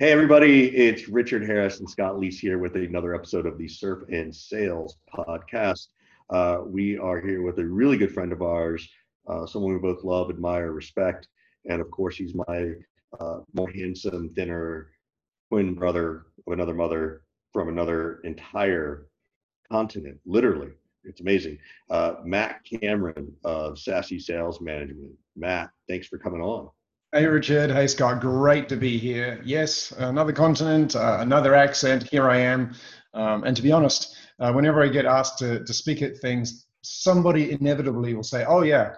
Hey, everybody, it's Richard Harris and Scott Leese here with another episode of the Surf and Sales podcast. Uh, we are here with a really good friend of ours, uh, someone we both love, admire, respect, and of course, he's my uh, more handsome, thinner twin brother of another mother from another entire continent, literally. It's amazing. Uh, Matt Cameron of Sassy Sales Management. Matt, thanks for coming on. Hey, Richard. Hey, Scott. Great to be here. Yes, another continent, uh, another accent. Here I am. Um, and to be honest, uh, whenever I get asked to, to speak at things, somebody inevitably will say, Oh, yeah,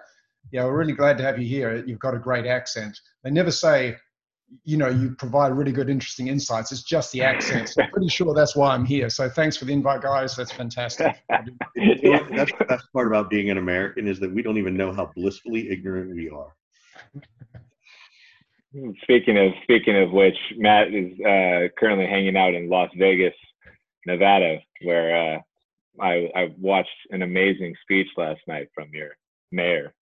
yeah, we're really glad to have you here. You've got a great accent. They never say, you know, you provide really good, interesting insights. It's just the accent. So I'm pretty sure that's why I'm here. So thanks for the invite, guys. That's fantastic. yeah, that's the best part about being an American is that we don't even know how blissfully ignorant we are. Speaking of speaking of which, Matt is uh, currently hanging out in Las Vegas, Nevada, where uh, I, I watched an amazing speech last night from your mayor.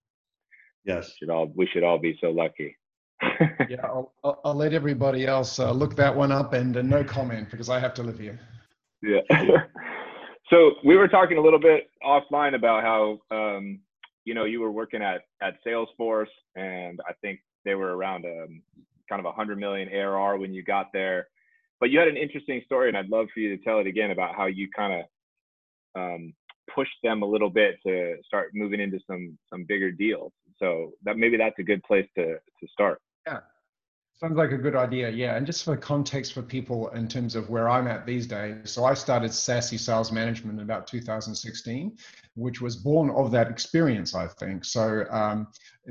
Yes, should all we should all be so lucky. yeah, I'll, I'll, I'll, let everybody else uh, look that one up and uh, no comment because I have to live here. Yeah. so we were talking a little bit offline about how um, you know you were working at at Salesforce, and I think they were around um, kind of a hundred million ARR when you got there. But you had an interesting story, and I'd love for you to tell it again about how you kind of um, pushed them a little bit to start moving into some some bigger deals. So that maybe that's a good place to to start. Yeah, Sounds like a good idea, yeah. And just for context for people in terms of where I'm at these days, so I started Sassy Sales Management in about 2016, which was born of that experience, I think. So um,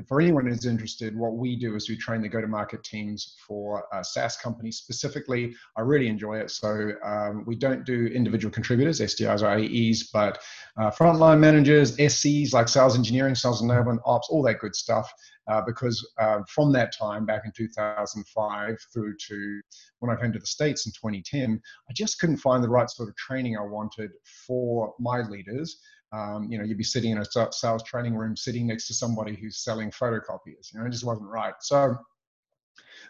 for anyone who's interested, what we do is we train the go-to-market teams for uh, SaaS companies specifically. I really enjoy it. So um, we don't do individual contributors, SDRs or AEs, but uh, frontline managers, SCs like sales engineering, sales enablement, ops, all that good stuff uh, because uh, from that time back in 2005 through to when I came to the States in 2010, I just couldn't find the right sort of training I wanted for my leaders. Um, you know, you'd be sitting in a sales training room, sitting next to somebody who's selling photocopiers. You know, it just wasn't right. So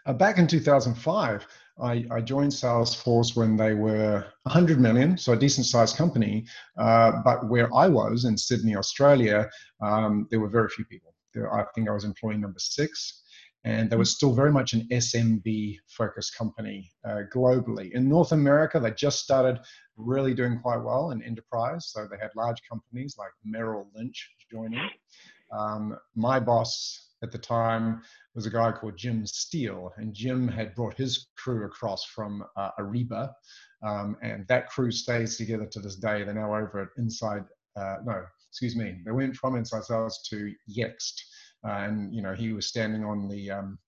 uh, back in 2005, I, I, joined Salesforce when they were 100 million, so a decent sized company. Uh, but where I was in Sydney, Australia, um, there were very few people. I think I was employee number six. And they were still very much an SMB focused company uh, globally. In North America, they just started really doing quite well in enterprise. So they had large companies like Merrill Lynch joining. Um, my boss at the time was a guy called Jim Steele, and Jim had brought his crew across from uh, Ariba, um, and that crew stays together to this day. They're now over at Inside, uh, no, excuse me, they went from Inside to Yext. And, you know, he was standing on the um,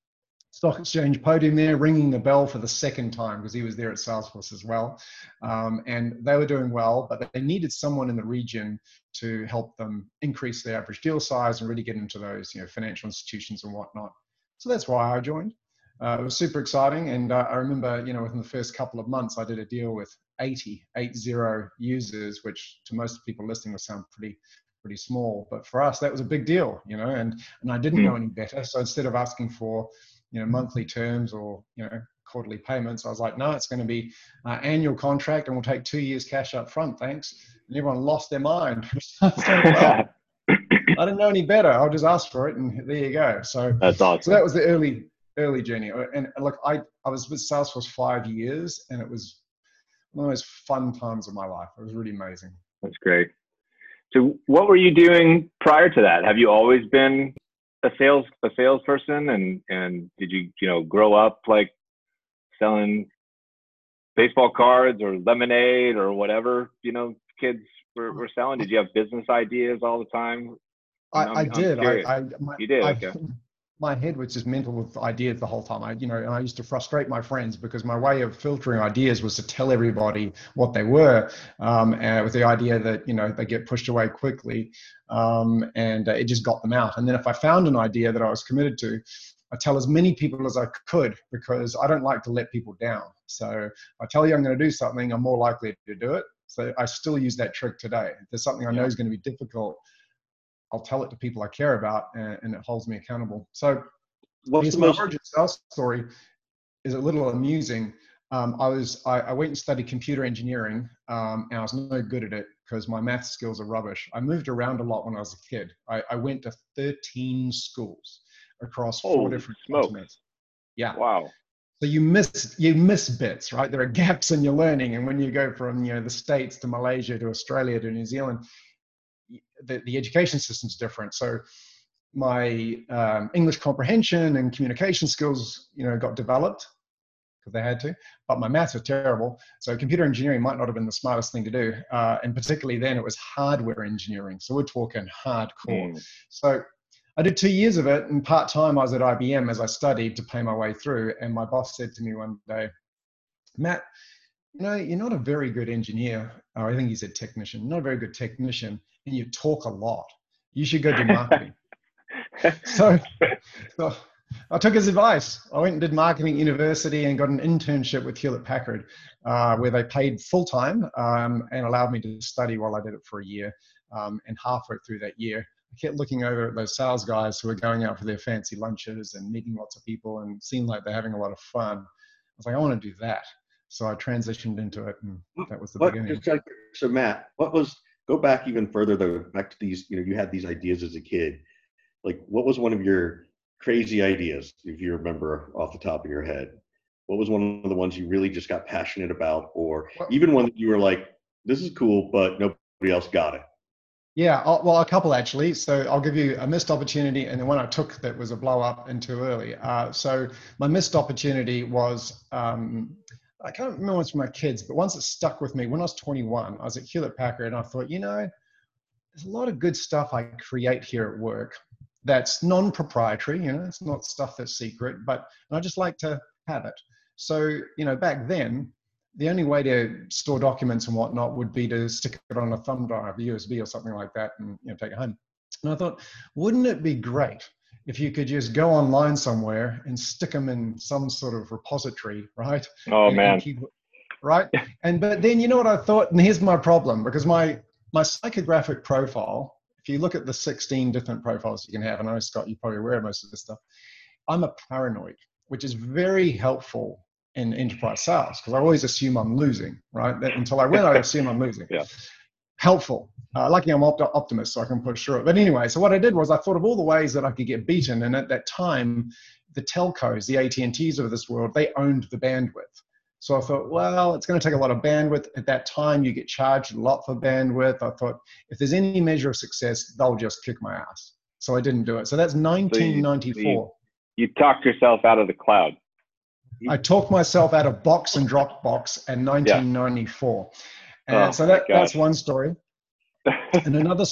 stock exchange podium there, ringing the bell for the second time because he was there at Salesforce as well. Um, and they were doing well, but they needed someone in the region to help them increase their average deal size and really get into those, you know, financial institutions and whatnot. So that's why I joined. Uh, it was super exciting, and uh, I remember, you know, within the first couple of months, I did a deal with 80, 80 users, which to most people listening would sound pretty pretty small. But for us, that was a big deal, you know, and, and I didn't mm. know any better. So instead of asking for, you know, monthly terms or, you know, quarterly payments, I was like, no, it's going to be uh, annual contract and we'll take two years cash up front. Thanks. And everyone lost their mind. I didn't know any better. I'll just ask for it and there you go. So that's awesome. So that was the early, early journey. Uh, and uh, look, I, I was with Salesforce five years and it was one of the most fun times of my life. It was really amazing. That's great. So what were you doing prior to that? Have you always been a sales a salesperson and and did you you know grow up like selling baseball cards or lemonade or whatever you know kids were, were selling? Did you have business ideas all the time? I, I did. I, I my, you did. I, okay my head was just mental with ideas the whole time. I, you know, and I used to frustrate my friends because my way of filtering ideas was to tell everybody what they were, um, and with the idea that you know they get pushed away quickly, um, and uh, it just got them out. And then if I found an idea that I was committed to, I tell as many people as I could because I don't like to let people down. So I tell you I'm going to do something, I'm more likely to do it. So I still use that trick today. If there's something I know is going to be difficult, I'll tell it to people I care about, and, and it holds me accountable. So, what's the my most- origin sales story? is a little amusing. Um, I was I, I, went and studied computer engineering, um, and I was no good at it because my math skills are rubbish. I moved around a lot when I was a kid. I, I went to 13 schools across four different smokes. continents. Yeah. Wow. So you miss you miss bits, right? There are gaps in your learning, and when you go from you know the states to Malaysia to Australia to New Zealand, the, the education system's different. So my um, English comprehension and communication skills, you know, got developed because they had to, but my maths were terrible. So computer engineering might not have been the smartest thing to do, uh, and particularly then it was hardware engineering. So we're talking hardcore. Mm. So I did two years of it, and part time I was at IBM as I studied to pay my way through. And my boss said to me one day, Matt, you know, you're not a very good engineer, or I think he said technician, not a very good technician, and you talk a lot. You should go do marketing. so, so I took his advice. I went and did marketing university and got an internship with Hewlett Packard, uh, where they paid full time um, and allowed me to study while I did it for a year. Um, and halfway through that year, I kept looking over at those sales guys who were going out for their fancy lunches and meeting lots of people and seemed like they're having a lot of fun. I was like, I want to do that. So I transitioned into it, and that was the What, beginning. like, so Matt, what was go back even further though, back to these, you know, you had these ideas as a kid. Like what was one of your crazy ideas, if you remember off the top of your head? What was one of the ones you really just got passionate about, or even one that you were like, this is cool, but nobody else got it? Yeah, I'll- well, a couple actually. So I'll give you a missed opportunity and the one I took that was a blow up and too early. Uh, so my missed opportunity was um, I can't remember once for my kids, but once it stuck with me when I was 21, I was at Hewlett Packard and I thought, you know, there's a lot of good stuff I create here at work that's non-proprietary. You know, it's not stuff that's secret, but I just like to have it. So you know, back then the only way to store documents and whatnot would be to stick it on a thumb drive, a USB or something like that, and you know, take it home. And I thought, wouldn't it be great if you could just go online somewhere and stick them in some sort of repository, right? Oh And- and man. keep- right? And but then you know what I thought, and here's my problem because my my psychographic profile. If you look at the 16 different profiles you can have, and I know Scott, you're probably aware of most of this stuff. I'm a paranoid, which is very helpful in enterprise sales because I always assume I'm losing, right? That, until I win, I assume I'm losing. Yeah. Helpful. Uh, lucky I'm opt- optimist, so I can push through it. But anyway, so what I did was I thought of all the ways that I could get beaten, and at that time, the telcos, the AT and T's of this world, they owned the bandwidth. So I thought, well, it's going to take a lot of bandwidth. At that time, you get charged a lot for bandwidth. I thought, if there's any measure of success, they'll just kick my ass. So I didn't do it. So that's 1994. You talked yourself out of the cloud. I talked myself out of Box and Dropbox in 1994. And Oh, so that, that's one story. and another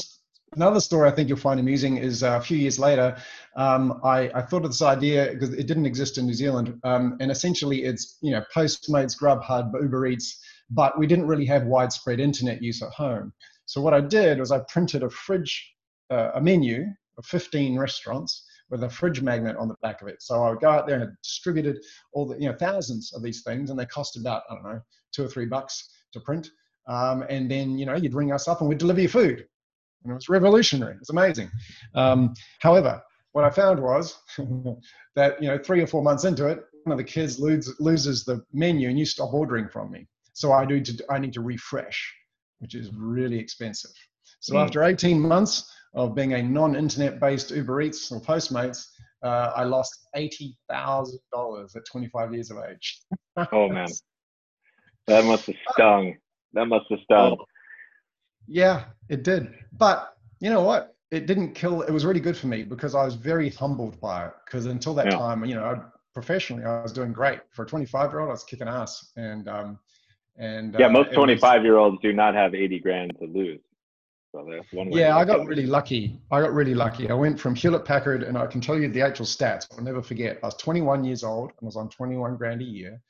another story I think you'll find amusing is uh, a few years later, um, I, I thought of this idea because it didn't exist in New Zealand, um, and essentially it's you know Postmates, Grubhub, Uber Eats, but we didn't really have widespread internet use at home. So what I did was I printed a fridge, uh, a menu of 15 restaurants with a fridge magnet on the back of it. So I would go out there and I distributed all the you know thousands of these things, and they cost about I don't know two or three bucks to print. Um, and then you know you'd ring us up and we'd deliver your food. And it was revolutionary. It's amazing. Um, however, what I found was that you know three or four months into it, one of the kids loses, loses the menu and you stop ordering from me. So I do to, I need to refresh, which is really expensive. So Mm. after 18 months of being a non-internet based Uber Eats or Postmates, uh, I lost eighty thousand dollars at 25 years of age. Oh man. That must have stung. That must have stung. Oh, Yeah, it did. But you know what? It didn't kill. It was really good for me because I was very humbled by it. Because until that Yeah. time, you know, I, professionally, I was doing great. For a 25 year old, I was kicking ass. And um, and yeah, uh, most it was- 25 year olds do not have 80 grand to lose. So that's one way. Yeah, I got really lucky. I got really lucky. I went from Hewlett Packard, and I can tell you the actual stats. I'll never forget. I was 21 years old and I was on 21 grand a year.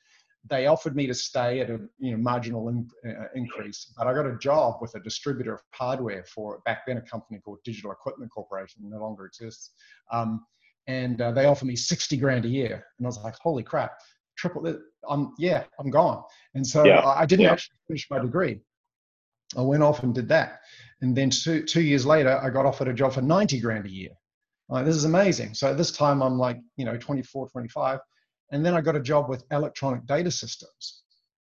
They offered me to stay at a you know marginal in, uh, increase, but I got a job with a distributor of hardware for back then a company called Digital Equipment Corporation, no longer exists. Um, and uh, they offered me 60 grand a year, and I was like, holy crap, triple it. I'm yeah, I'm gone. And so Yeah, I I didn't yeah. actually finish my degree. I went off and did that. And then two, two years later, I got offered a job for 90 grand a year. Like, this is amazing. So at this time, I'm like, you know, 24, 25. And then I got a job with electronic data systems.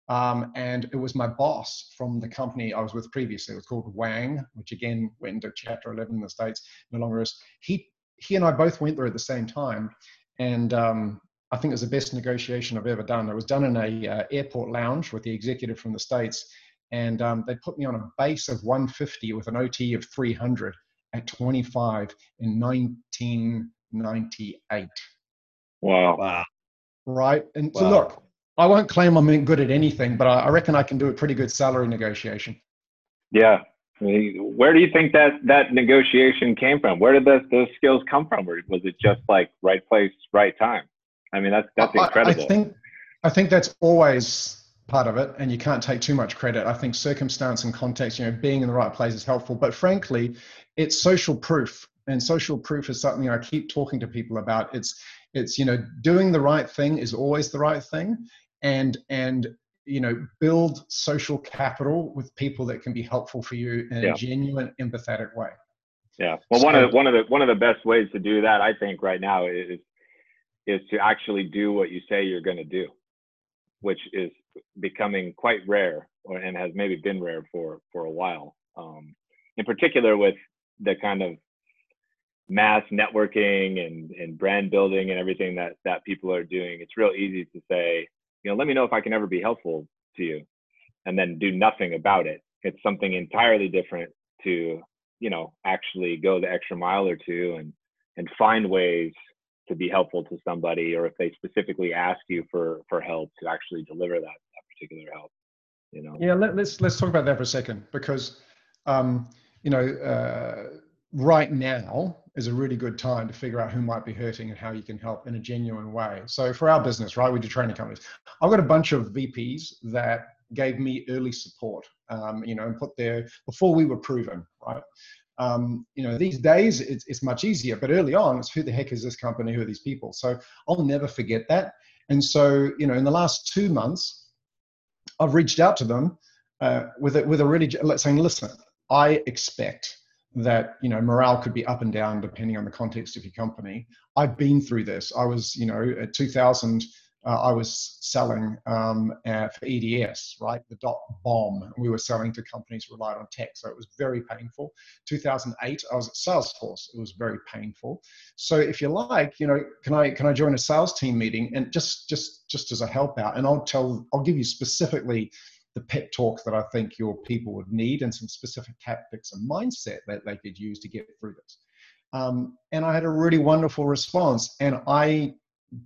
Um, and it was my boss from the company I was with previously. It was called Wang, which again went into Chapter 11 in the States, no longer is. He, he and I both went there at the same time. And um, I think it was the best negotiation I've ever done. It was done in a uh, airport lounge with the executive from the States. And um, they put me on a base of 150 with an OT of 300 at 25 in 1998. Wow. Wow. Right. And so look, I won't claim I'm good at anything, but I I reckon I can do a pretty good salary negotiation. Yeah. I mean, Where do you think that that negotiation came from? Where did those those skills come from? Or was it just like right place, right time? I mean, that's that's I- I- incredible. I think I think that's always part of it, and you can't take too much credit. I think circumstance and context, you know, being in the right place is helpful. But frankly, it's social proof, and social proof is something I keep talking to people about. It's it's you know, doing the right thing is always the right thing, and and you know, build social capital with people that can be helpful for you in Yeah. a genuine, empathetic way. Yeah. Well, one of the, one of the one of the best ways to do that, I think, right now is is to actually do what you say you're going to do, which is becoming quite rare, or, and has maybe been rare for for a while. Um, in particular, with the kind of mass networking and and brand building and everything that that people are doing, it's real easy to say, you know, let me know if I can ever be helpful to you, and then do nothing about it. It's something entirely different to you know actually go the extra mile or two and and find ways to be helpful to somebody or if they specifically ask you for for help to actually deliver that that particular help you know Yeah, let, let's let's talk about that for a second because um, you know uh, right now is a really good time to figure out who might be hurting and how you can help in a genuine way. So for our business, right, we do training companies. I've got a bunch of VPs that gave me early support, um, you know, and put there before we were proven, right. Um, you know, these days it's, it's much easier, but early on, it's who the heck is this company? Who are these people? So I'll never forget that. And so, you know, in the last two months, I've reached out to them uh, with a, with a really saying, listen, I expect that you know morale could be up and down depending on the context of your company. I've been through this. I was you know at 2000. Uh, I was selling um, uh, for EDS, right? The dot bomb. We were selling to companies relied on tech, so it was very painful. 2008, I was at Salesforce. It was very painful. So if you like, you know, can I can I join a sales team meeting and just just just as a help out, and I'll tell I'll give you specifically the pep talk that I think your people would need and some specific tactics and mindset that they could use to get through this. Um, and I had a really wonderful response. And I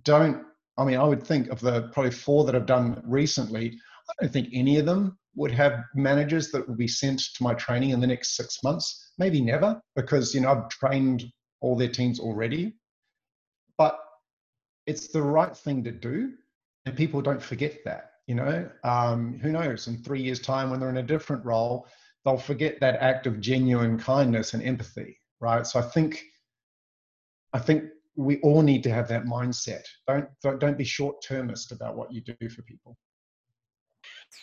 don't, I mean, I would think of the probably four that I've done recently, I don't think any of them would have managers that will be sent to my training in the next six months. Maybe never, because, you know, I've trained all their teams already. But it's the right thing to do. And people don't forget that you know um, who knows in three years time when they're in a different role they'll forget that act of genuine kindness and empathy right so i think i think we all need to have that mindset don't don't, be short termist about what you do for people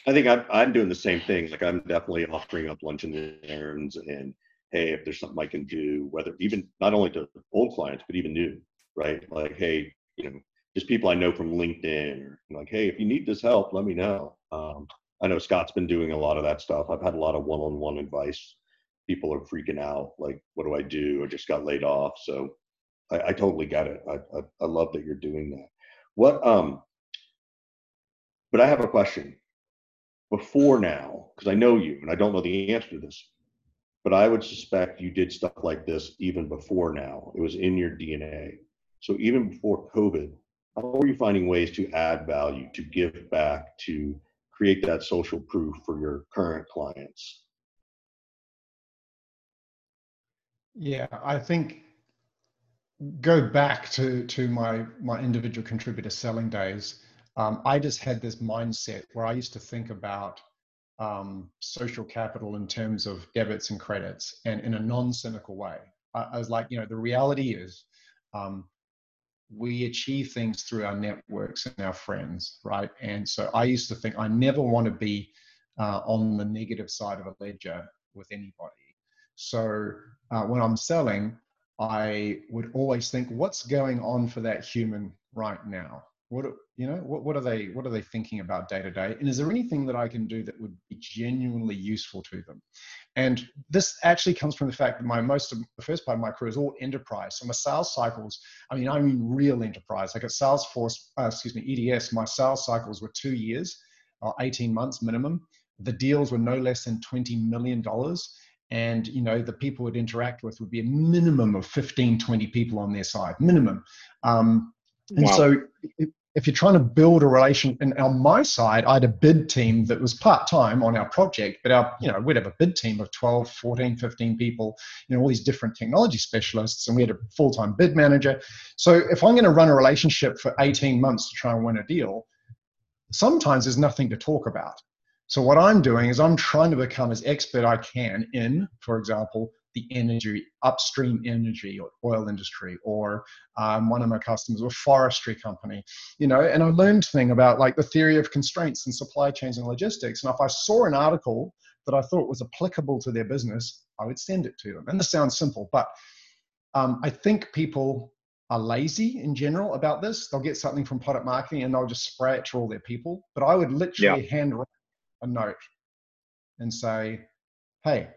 I think I'm, I'm doing the same thing. Like I'm definitely offering up lunch and errands and hey, if there's something I can do, whether even not only to old clients, but even new, right? Like, hey, you know, just people I know from LinkedIn or like, hey, if you need this help, let me know. Um, I know Scott's been doing a lot of that stuff. I've had a lot of one-on-one advice. People are freaking out, like, what do I do? I just got laid off. So I, I totally get it. I, I, I love that you're doing that. What um but I have a question. Before now, because I know you and I don't know the answer to this, but I would suspect you did stuff like this even before now. It was in your DNA. So even before COVID, how are you finding ways to add value, to give back, to create that social proof for your current clients? yeah i think go back to to my my individual contributor selling days um, i just had this mindset where i used to think about um, social capital in terms of debits and credits and in a non-cynical way I, I was like you know the reality is um, we achieve things through our networks and our friends right? And so i used to think i never want to be uh, on the negative side of a ledger with anybody. So uh, when i'm selling I would always think, what's going on for that human right now, what you know what, what are they what are they thinking about day to day? And is there anything that i can do that would be genuinely useful to them? And this actually comes from the fact that my most of the first part of my career is all enterprise. So my sales cycles i mean i mean real enterprise. Like at salesforce uh, excuse me eds my sales cycles were two years or 18 months minimum. The deals were no less than 20 million dollars. And you know the people would interact with would be a minimum of 15 20 people on their side minimum. Um, and wow. so if you're trying to build a relation, and on my side, I had a bid team that was part time on our project, but our, you know, we'd have a bid team of 12, 14, 15 people, you know, all these different technology specialists, and we had a full time bid manager. So if I'm going to run a relationship for 18 months to try and win a deal, sometimes there's nothing to talk about. So what I'm doing is I'm trying to become as expert I can in, for example, the energy, upstream energy or oil industry, or um, one of my customers, a forestry company, you know, and I learned thing about like the theory of constraints and supply chains and logistics. And if I saw an article that I thought was applicable to their business, I would send it to them. And this sounds simple, but um, I think people are lazy in general about this. They'll get something from product marketing and they'll just spray it to all their people. But I would literally yeah. hand a note and say, hey,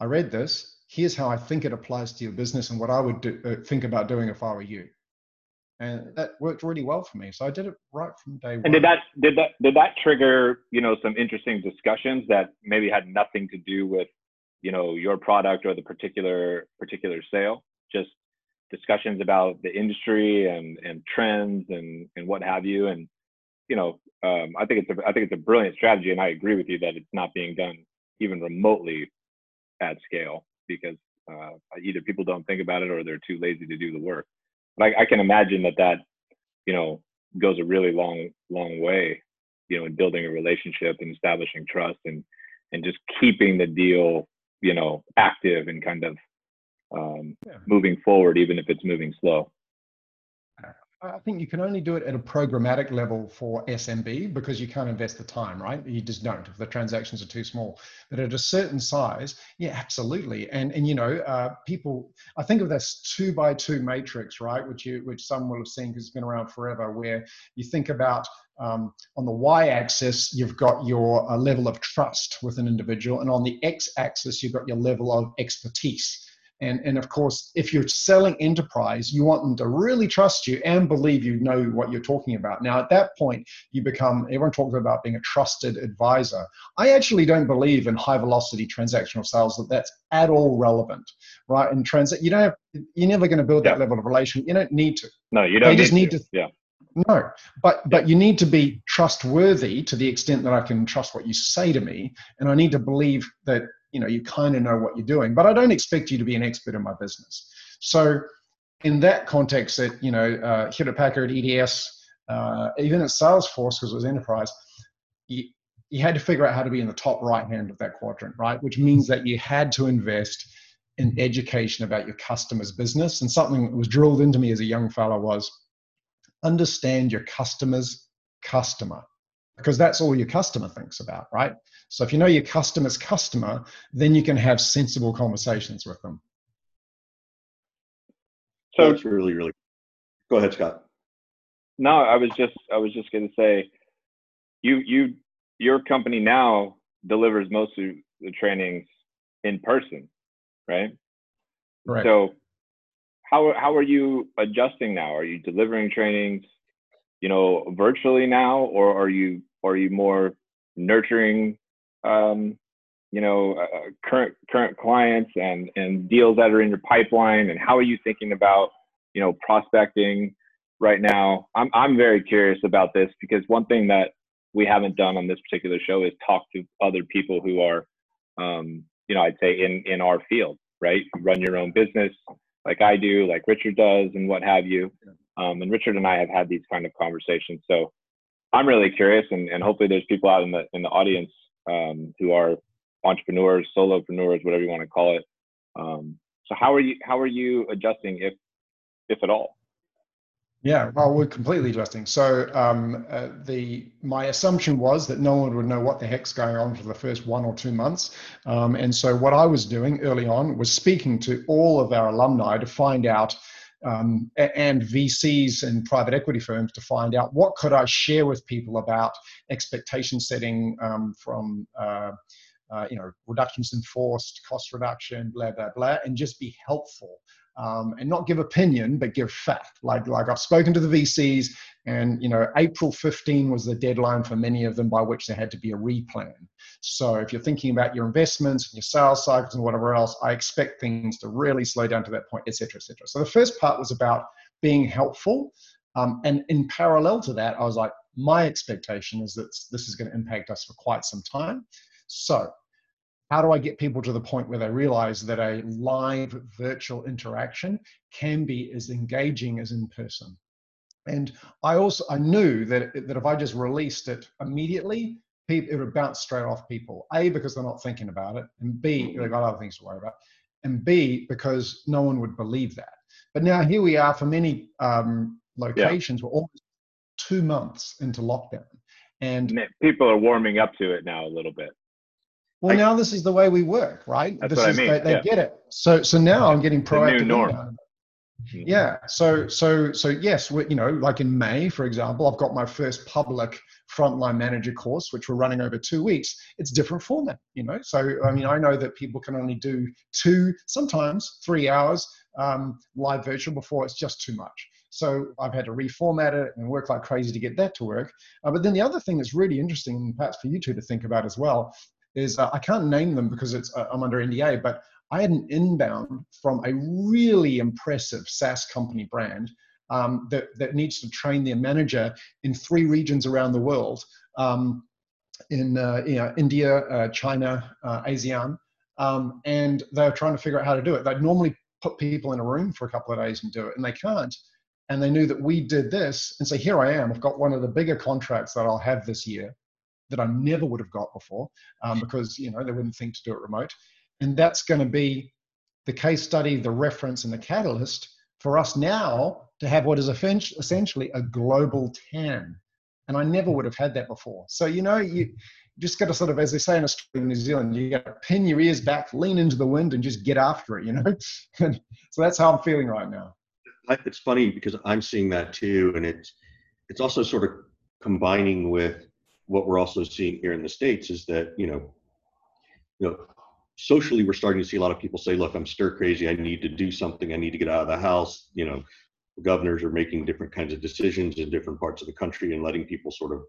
I read this here's how I think it applies to your business and what I would do, uh, think about doing if I were you. And that worked really well for me. So I did it right from day one. And did that did that did that trigger you know some interesting discussions that maybe had nothing to do with you know your product or the particular particular sale? Just discussions about the industry and and trends and and what have you. And you know, um, I think it's a I think it's a brilliant strategy, and I agree with you that it's not being done even remotely at scale because uh, either people don't think about it or they're too lazy to do the work. But I, I can imagine that that you know goes a really long long way, you know, in building a relationship and establishing trust and and just keeping the deal you know active and kind of um, yeah. moving forward, even if it's moving slow. I think you can only do it at a programmatic level for SMB because you can't invest the time, right? You just don't if the transactions are too small. But at a certain size, yeah, absolutely. And and you know, uh, people, I think of this two by two matrix, right? Which you which some will have seen because it's been around forever, where you think about um, on the y-axis you've got your uh, level of trust with an individual, and on the x-axis you've got your level of expertise. And, and of course, if you're selling enterprise, you want them to really trust you and believe you know what you're talking about. Now, at that point, you become, everyone talks about being a trusted advisor. I actually don't believe in high velocity transactional sales that that's at all relevant, right? And transit, you don't have, you're never going to build yeah. that level of relation. You don't need to. No, you don't. You just need to. to yeah. No, but but you need to be trustworthy to the extent that I can trust what you say to me, and I need to believe that you know you kind of know what you're doing but i don't expect you to be an expert in my business. So in that context that you know uh, hewlett packard eds uh, even at salesforce because it was enterprise you, you had to figure out how to be in the top right hand of that quadrant right? Which means that you had to invest in education about your customer's business and something that was drilled into me as a young fellow was understand your customer's customer because that's all your customer thinks about, right? So if you know your customer's customer, then you can have sensible conversations with them. So it's really, really. Go ahead, Scott. No, I was just, I was just going to say, you, you, your company now delivers most of the trainings in person, right? Right. So, how how are you adjusting now? Are you delivering trainings you know, virtually now, or are you are you more nurturing, um, you know, uh, uh, current current clients and and deals that are in your pipeline, and how are you thinking about, you know, prospecting right now? I'm I'm very curious about this because one thing that we haven't done on this particular show is talk to other people who are, um, you know, I'd say in in our field, right? Run your own business like I do, like Richard does, and what have you. Um, and Richard and I have had these kind of conversations. So I'm really curious, and, and hopefully there's people out in the in the audience um, who are entrepreneurs, solopreneurs, whatever you want to call it. Um, so how are you how are you adjusting, if if at all? Yeah, well, we're completely adjusting. So um, uh, the my assumption was that no one would know what the heck's going on for the first one or two months, um, and so what I was doing early on was speaking to all of our alumni to find out um, and VCs and private equity firms to find out what could I share with people about expectation setting um, from uh, uh, you know reductions in force, cost reduction, blah blah blah, and just be helpful um, and not give opinion but give fact. Like like I've spoken to the VCs, and you know April 15 was the deadline for many of them by which there had to be a replan. So if you're thinking about your investments and your sales cycles and whatever else, I expect things to really slow down to that point, etc., etc. So the first part was about being helpful, um, and in parallel to that, I was like, my expectation is that this is going to impact us for quite some time. So how do I get people to the point where they realize that a live virtual interaction can be as engaging as in person? And I also I knew that that if I just released it immediately, people it would bounce straight off people. A because they're not thinking about it, and B they've got other things to worry about, and B because no one would believe that. But now here we are for many um, locations. Yeah. We're almost two months into lockdown, and people are warming up to it now a little bit. Well, I, now this is the way we work, right? That's this what is, I mean. They, they yeah. get it. So, so now I'm getting proactive. The new norm. Mm-hmm. Yeah. So, so, so yes, we, you know, like in May, for example, I've got my first public frontline manager course, which we're running over two weeks. It's different format, you know. So, I mean, I know that people can only do two, sometimes three hours um, live virtual before it's just too much. So I've had to reformat it and work like crazy to get that to work. Uh, but then the other thing that's really interesting, and perhaps for you two to think about as well, is uh, I can't name them because it's uh, I'm under NDA, but I had an inbound from a really impressive SaaS company brand um, that, that needs to train their manager in three regions around the world um, in uh, you know, India, uh, China, uh, ASEAN. Um, and they're trying to figure out how to do it. They'd normally put people in a room for a couple of days and do it, and they can't. And they knew that we did this and so here I am. I've got one of the bigger contracts that I'll have this year that I never would have got before um, because you know they wouldn't think to do it remote, and that's going to be the case study, the reference, and the catalyst for us now to have what is essentially a global TAM. And I never would have had that before. So you know you just got to sort of, as they say in Australia and New Zealand, you got to pin your ears back, lean into the wind, and just get after it. You know, so that's how I'm feeling right now. It's funny because I'm seeing that too, and it's it's also sort of combining with what we're also seeing here in the states is that you know you know socially we're starting to see a lot of people say look i'm stir crazy. I need to do something. I need to get out of the house. You know governors are making different kinds of decisions in different parts of the country and letting people sort of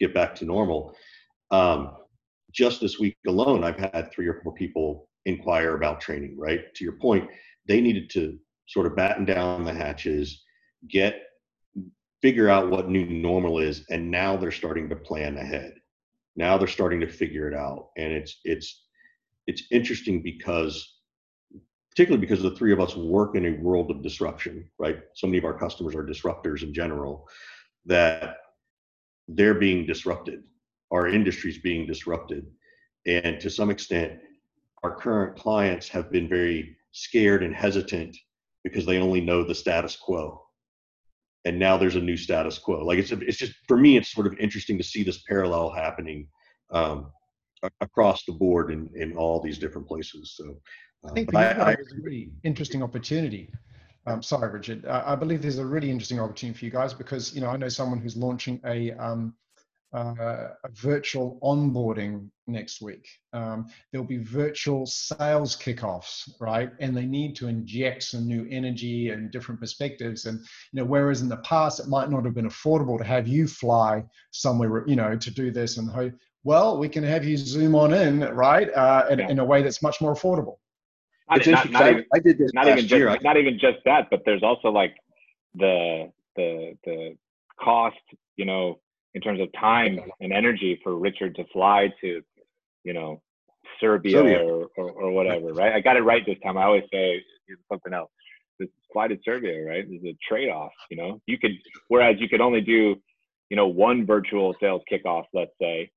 get back to normal. Um, just this week alone i've had three or four people inquire about training right? To your point they needed to sort of batten down the hatches get figure out what new normal is and now they're starting to plan ahead. Now they're starting to figure it out and it's it's it's interesting because particularly because the three of us work in a world of disruption right? So many of our customers are disruptors in general that they're being disrupted our industry's being disrupted and to some extent our current clients have been very scared and hesitant because they only know the status quo and now there's a new status quo. Like it's it's just for me, it's sort of interesting to see this parallel happening um, across the board in in all these different places. So uh, I think for you guys, it's a really interesting opportunity. Um, sorry, Richard. I, I, believe there's a really interesting opportunity for you guys because you know I know someone who's launching a um, uh, a virtual onboarding next week. Um, there'll be virtual sales kickoffs, right? And they need to inject some new energy and different perspectives. And you know, whereas in the past it might not have been affordable to have you fly somewhere, you know, to do this, and ho- well, we can have you zoom on in, right, uh, in, yeah. in a way that's much more affordable. Not, not, not even, I did this not even year. Just, not even just that, but there's also like the the the cost, you know, in terms of time and energy for Richard to fly to, you know, Serbia, Serbia. Or, or, or, whatever, right? I got it right this time. I always say something else. This fly to Serbia, right? Is a trade-off. You know, you could, whereas you could only do, you know, one virtual sales kickoff, let's say,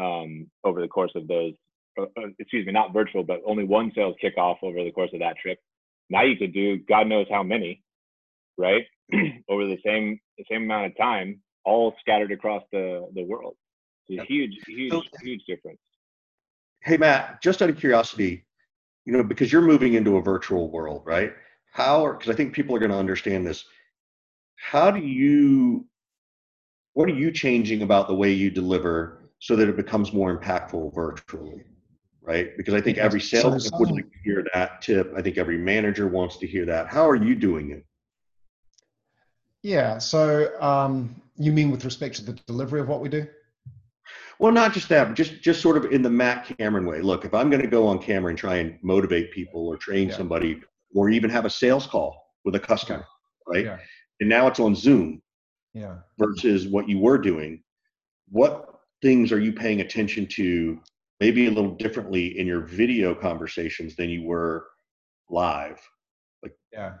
um, over the course of those. Uh, uh excuse me, not virtual, but only one sales kickoff over the course of that trip. Now you could do God knows how many, right? over the same the same amount of time all scattered across the, the world. It's a huge, huge, so, huge difference. Hey, Matt, just out of curiosity, you know, because you're moving into a virtual world, right? how because I think people are going to understand this. How do you what are you changing about the way you deliver so that it becomes more impactful virtually? Right? Because I think every sales so, would like to hear that tip. I think every manager wants to hear that. How are you doing it? Yeah. So um, you mean with respect to the delivery of what we do? Well, not just that, but just just sort of in the Matt Cameron way. Look, if I'm going to go on camera and try and motivate people or train yeah. somebody, or even have a sales call with a customer, right? Yeah. And now it's on Zoom. Yeah. Versus what you were doing. What things are you paying attention to, maybe a little differently in your video conversations than you were live? Like, yeah.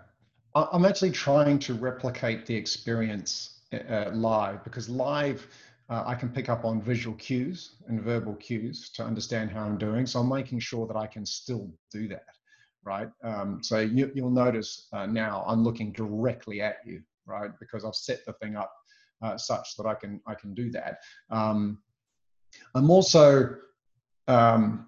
I'm actually trying to replicate the experience uh, live because live uh, I can pick up on visual cues and verbal cues to understand how I'm doing. So I'm making sure that I can still do that, right? Um, so you, will notice uh, now I'm looking directly at you, right? Because I've set the thing up uh, such that I can I can do that. Um, I'm also um,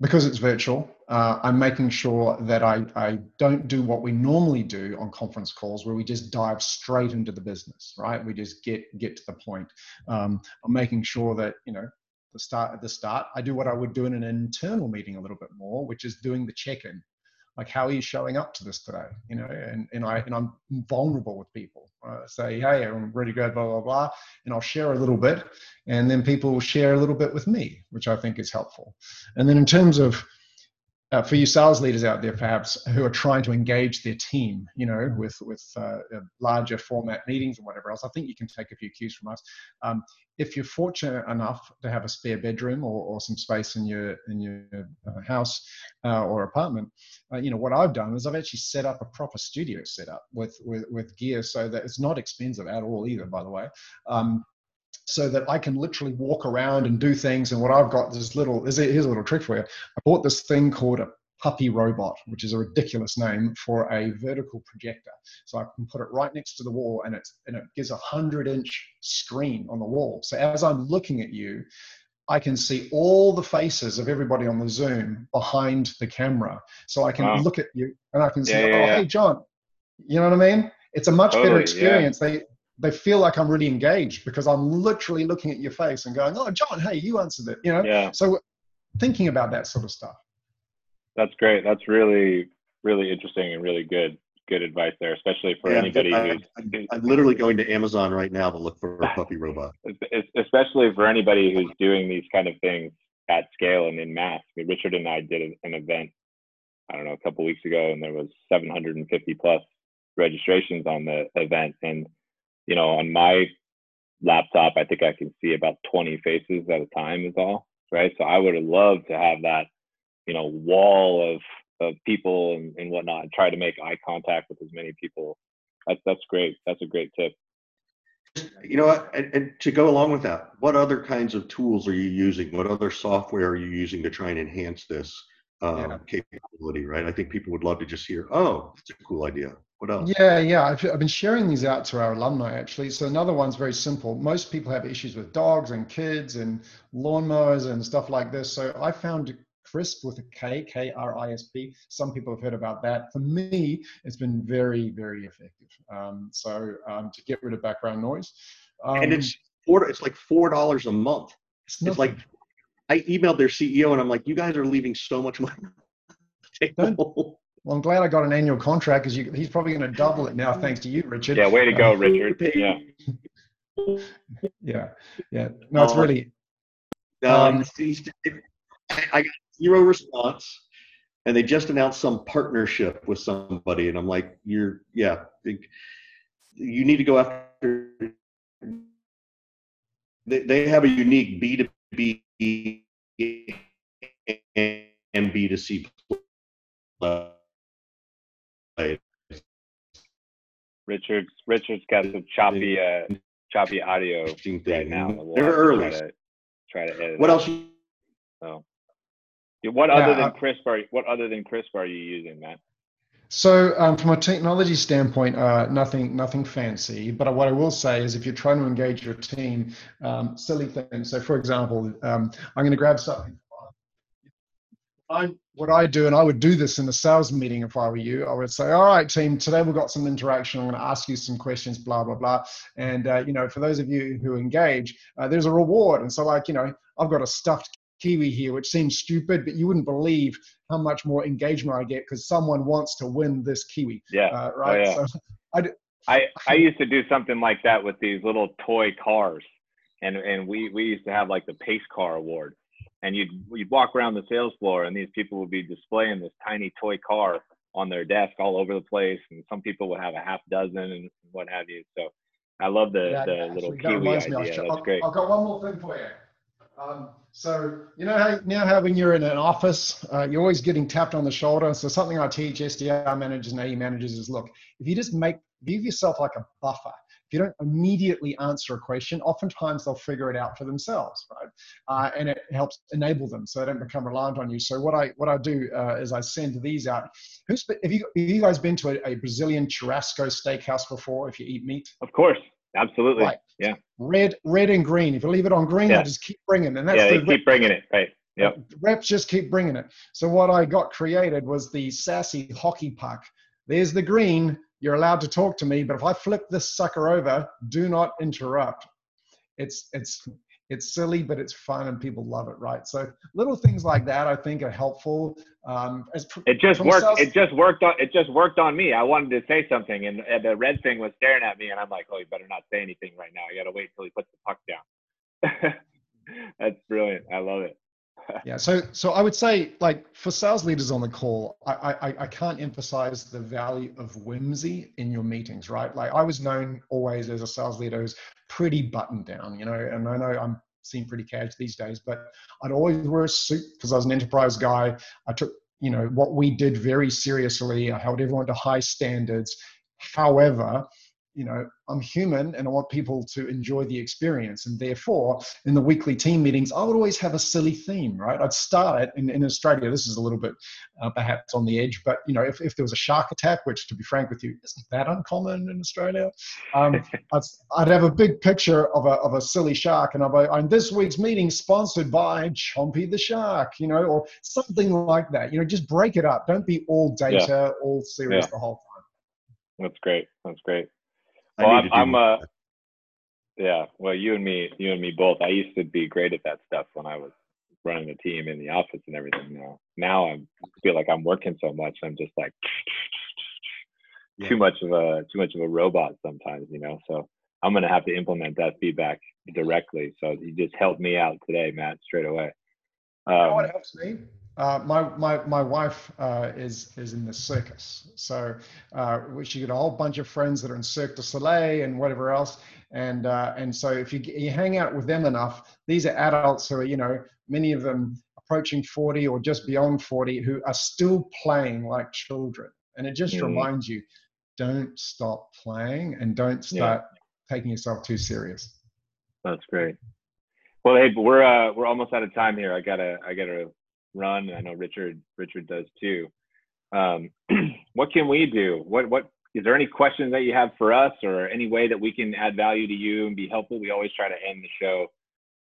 because it's virtual uh, I'm making sure that I, I don't do what we normally do on conference calls where we just dive straight into the business, right? We just get get to the point. Um, I'm making sure that, you know, the start at the start, I do what I would do in an internal meeting a little bit more, which is doing the check-in. Like, how are you showing up to this today? You know, and, and I and I'm vulnerable with people. I say, hey, I'm ready to go, blah blah blah, and I'll share a little bit, and then people will share a little bit with me, which I think is helpful. And then in terms of uh, for you sales leaders out there, perhaps who are trying to engage their team, you know, with with uh, larger format meetings and whatever else, I think you can take a few cues from us. Um, if you're fortunate enough to have a spare bedroom or, or some space in your in your uh, house uh, or apartment, uh, you know, what I've done is I've actually set up a proper studio setup with with with gear so that it's not expensive at all either, by the way. Um, so that I can literally walk around and do things. And what I've got this little, here's a little trick for you. I bought this thing called a puppy robot, which is a ridiculous name for a vertical projector. So I can put it right next to the wall and, it's, and it gives a hundred inch screen on the wall. So as I'm looking at you, I can see all the faces of everybody on the Zoom behind the camera. So I can wow. look at you and I can say, yeah, yeah, oh, yeah. hey, John, you know what I mean? It's a much totally, better oh, experience. They, they feel like I'm really engaged because I'm literally looking at your face and going, "Oh, John, hey, you answered it." You know. Yeah. So thinking about that sort of stuff. That's great. That's really really interesting and really good good advice there, especially for yeah, anybody I, who's. I'm, I'm, literally going to Amazon right now to look for a puppy robot. Especially for anybody who's doing these kind of things at scale and in mass. I mean, Richard and I did an event, I don't know, a couple weeks ago, and there was 750 plus registrations on the event, and you know, on my laptop, I think I can see about 20 faces at a time is all, right? So I would have loved to have that, you know, wall of, of people and, and whatnot, and try to make eye contact with as many people. That's, that's great. That's a great tip. You know? And, and to go along with that, what other kinds of tools are you using? What other software are you using to try and enhance this um, yeah. capability, right? I think people would love to just hear, oh, that's a cool idea. What else? Yeah, yeah. I've, I've been sharing these out to our alumni actually. So another one's very simple. Most people have issues with dogs and kids and lawnmowers and stuff like this. So I found CRISP with a K, K R I S P. Some people have heard about that. For me, it's been very, very effective. Um, so um, to get rid of background noise. Um, and it's four. It's like four dollars a month. It's, it's like I emailed their CEO and I'm like, you guys are leaving so much money. Well, I'm glad I got an annual contract because he's probably going to double it now, thanks to you, Richard. Yeah, way to go, uh, Richard. Yeah. yeah, yeah. No, it's really. Um, I got zero response, and they just announced some partnership with somebody, and I'm like, you're, yeah, you need to go after. They, they have a unique B2B and B2C Richard's Richard's got some choppy uh, choppy audio right now. We'll They're early. Try to, try to edit. What else? So, what other than Krisp are what other than Krisp are you using, Matt? So, um, from a technology standpoint, uh, nothing, nothing fancy. But what I will say is, if you're trying to engage your team, um, silly things. So, for example, um, I'm going to grab something I, what I do, and I would do this in a sales meeting if I were you, I would say, all right, team, today we've got some interaction. I'm going to ask you some questions, blah, blah, blah. And, uh, you know, for those of you who engage, uh, there's a reward. And so, like, you know, I've got a stuffed kiwi here, which seems stupid, but you wouldn't believe how much more engagement I get because someone wants to win this kiwi. Yeah. Uh, right. Oh, yeah. So I, I, I used to do something like that with these little toy cars. And, and we, we used to have like the pace car award and you'd you'd walk around the sales floor and these people would be displaying this tiny toy car on their desk all over the place and some people would have a half dozen and what have you. So i love the yeah, the little kiwi idea. That's I'll, great. I've got one more thing for you. Um, so you know how now how when you're in an office uh, you're always getting tapped on the shoulder? So something i teach sdr managers and ae managers is look if you just make view yourself like a buffer if you don't immediately answer a question, oftentimes they'll figure it out for themselves, right? Uh, and it helps enable them so they don't become reliant on you. So what I what I do uh, is I send these out. Who's have you have you guys been to a, a Brazilian churrasco steakhouse before? If you eat meat, of course, absolutely, right. yeah. Red, red and green. If you leave it on green, yeah. they just keep bringing, and that's yeah, the they keep bringing it, right? Yep. Reps just keep bringing it. So what I got created was the sassy hockey puck. There's the green, you're allowed to talk to me, but if I flip this sucker over, do not interrupt. It's it's it's silly, but it's fun and people love it, right? So little things like that, I think, are helpful. Um, as it just worked. Sales- it just worked on. It just worked on me. I wanted to say something, and, and the red thing was staring at me, and I'm like, "Oh, you better not say anything right now. You got to wait till he puts the puck down." That's brilliant. I love it yeah so so i would say like for sales leaders on the call I, I i can't emphasize the value of whimsy in your meetings right? Like i was known always as a sales leader who's pretty buttoned down you know and i know i'm seen pretty casual these days but i'd always wear a suit because i was an enterprise guy. I took you know what we did very seriously. I held everyone to high standards. However you know i'm human and i want people to enjoy the experience. And therefore in the weekly team meetings i would always have a silly theme right? I'd start it in, in australia. This is a little bit uh, perhaps on the edge but you know if, if there was a shark attack which to be frank with you isn't that uncommon in australia? Um, I'd, I'd, have a big picture of a, of a silly shark and i'd be this week's meeting sponsored by chompy the shark you know or something like that. You know just break it up. Don't be all data yeah. all serious yeah. the whole time. That's great. That's great well, I'm, I'm uh, yeah. Well, you and me, you and me both. I used to be great at that stuff when I was running the team in the office and everything. Now, now I feel like I'm working so much. I'm just like yeah. too much of a too much of a robot sometimes, you know. So I'm gonna have to implement that feedback directly. So you just helped me out today, Matt, straight away. Um, you know what helps me? Uh, my, my, my wife uh, is, is in the circus. So uh, she got a whole bunch of friends that are in Cirque du Soleil and whatever else. And, uh, and so if you, you hang out with them enough, these are adults who are, you know, many of them approaching 40 or just beyond 40 who are still playing like children. And it just mm. reminds you, don't stop playing and don't start yeah. taking yourself too serious. That's great. Well, hey, we're uh, we're almost out of time here. I gotta I gotta run. I know Richard Richard does too. Um, what can we do? What what is there any questions that you have for us, or any way that we can add value to you and be helpful? We always try to end the show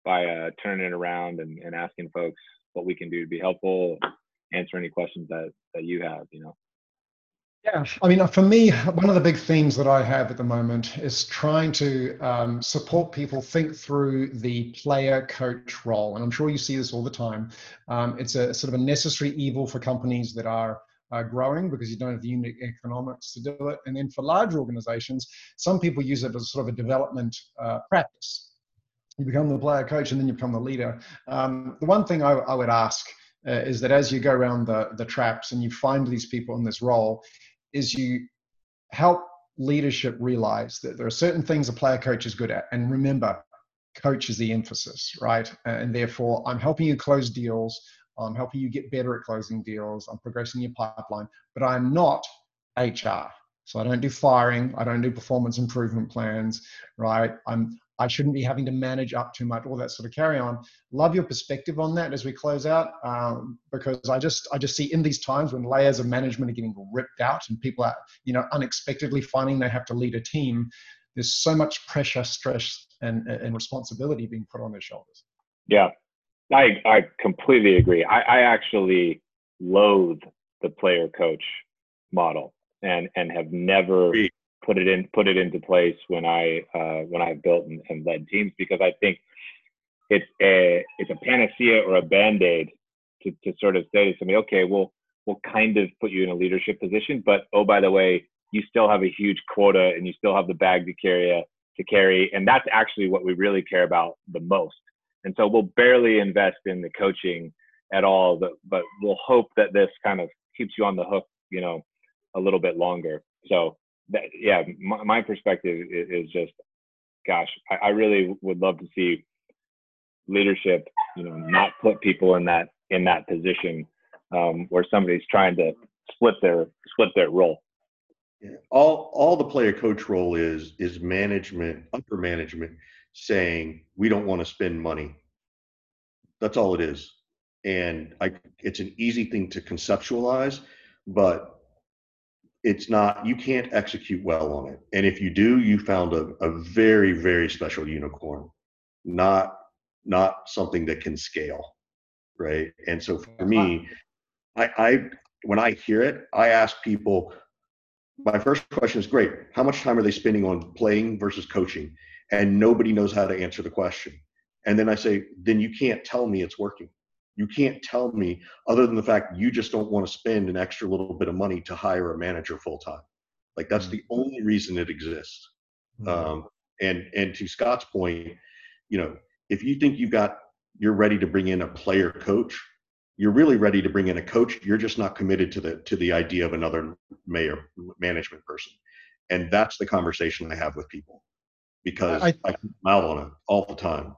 by uh, turning it around and, and asking folks what we can do to be helpful, answer any questions that that you have. You know. Yeah, I mean, for me, one of the big themes that I have at the moment is trying to um, support people think through the player coach role. And I'm sure you see this all the time. Um, it's a sort of a necessary evil for companies that are uh, growing because you don't have the unit economics to do it. And then for large organizations, some people use it as sort of a development uh, practice. You become the player coach and then you become the leader. Um, the one thing I, I would ask uh, is that as you go around the, the traps and you find these people in this role, is you help leadership realize that there are certain things a player coach is good at. And remember, coach is the emphasis, right? And therefore, I'm helping you close deals. I'm helping you get better at closing deals. I'm progressing your pipeline, but I'm not HR. So I don't do firing. I don't do performance improvement plans, right? I'm I shouldn't be having to manage up too much, all that sort of carry on. Love your perspective on that as we close out, um, because I just I just see in these times when layers of management are getting ripped out and people are you know unexpectedly finding they have to lead a team. There's so much pressure, stress, and and responsibility being put on their shoulders. Yeah, I I completely agree. I, I actually loathe the player coach model and and have never put it in put it into place when I uh, when I've built and, and led teams because I think it's a it's a panacea or a band-aid to, to sort of say to somebody, okay, we'll we'll kind of put you in a leadership position, but oh by the way, you still have a huge quota and you still have the bag to carry to carry, and that's actually what we really care about the most. And so we'll barely invest in the coaching at all, but, but we'll hope that this kind of keeps you on the hook, you know, a little bit longer. So that, yeah, my, my perspective is, is, just, gosh, I, I really would love to see leadership, you know, not put people in that in that position um, where somebody's trying to split their split their role. Yeah. All all the player coach role is is management, upper management saying we don't want to spend money. That's all it is. And I it's an easy thing to conceptualize, but it's not you can't execute well on it. And if you do, you found a, a very, very special unicorn, not not something that can scale. Right. And so for me, I, I when I hear it, I ask people, my first question is great. How much time are they spending on playing versus coaching? And nobody knows how to answer the question. And then I say, then you can't tell me it's working. You can't tell me other than the fact you just don't want to spend an extra little bit of money to hire a manager full time. Like that's the mm-hmm. only reason it exists. Mm-hmm. Um, and and to Scott's point, you know, if you think you've got you're ready to bring in a player coach, you're really ready to bring in a coach. You're just not committed to the to the idea of another mayor management person. And that's the conversation I have with people because I, I keep out on it all the time.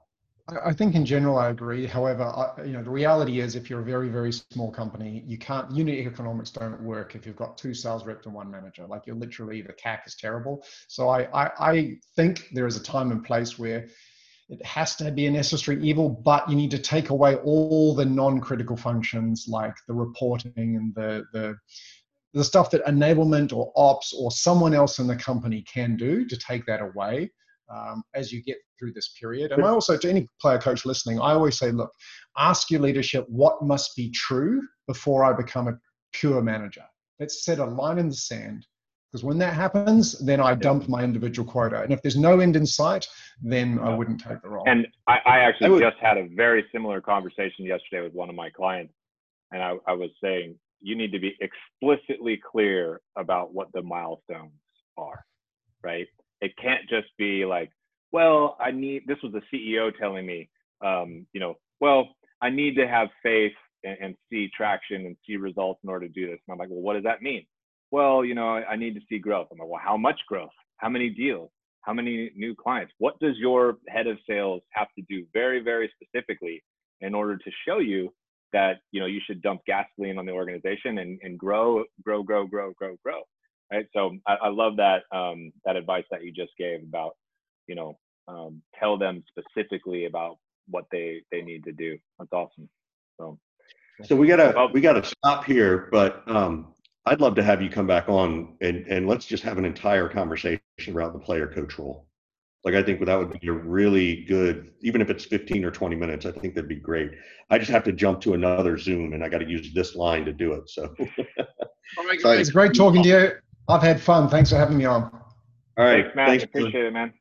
I think in general I agree. However, I, you know the reality is if you're a very very small company, you can't unit economics don't work if you've got two sales reps and one manager. Like you're literally the CAC is terrible. So I I, I think there is a time and place where it has to be a necessary evil, but you need to take away all the non-critical functions like the reporting and the the the stuff that enablement or ops or someone else in the company can do to take that away um, as you get through this period. And I also, to any player coach listening, I always say, look, ask your leadership what must be true before I become a pure manager. Let's set a line in the sand. Because when that happens, then I dump my individual quota. And if there's no end in sight, then I wouldn't take the role. And I, I actually would, just had a very similar conversation yesterday with one of my clients. And I, I was saying, you need to be explicitly clear about what the milestones are, right? It can't just be like, well, I need, this was the CEO telling me, um, you know, well, I need to have faith and, and, see traction and see results in order to do this. And I'm like, well, what does that mean? Well, you know, I, I need to see growth. I'm like, well, how much growth? How many deals? How many new clients? What does your head of sales have to do very, very specifically in order to show you that, you know, you should dump gasoline on the organization and, and grow, grow, grow, grow, grow, grow right? So I, I love that um, that advice that you just gave about, you know, um, tell them specifically about what they they need to do. That's awesome. So, so we gotta well, we gotta stop here, but um, I'd love to have you come back on and and let's just have an entire conversation around the player coach role. Like I think that would be a really good, even if it's 15 or 20 minutes, I think that'd be great. I just have to jump to another Zoom and I got to use this line to do it. So, it's great talking to you. I've had fun. Thanks for having me on. All right. Thanks, Matt. Thanks, Appreciate it, man.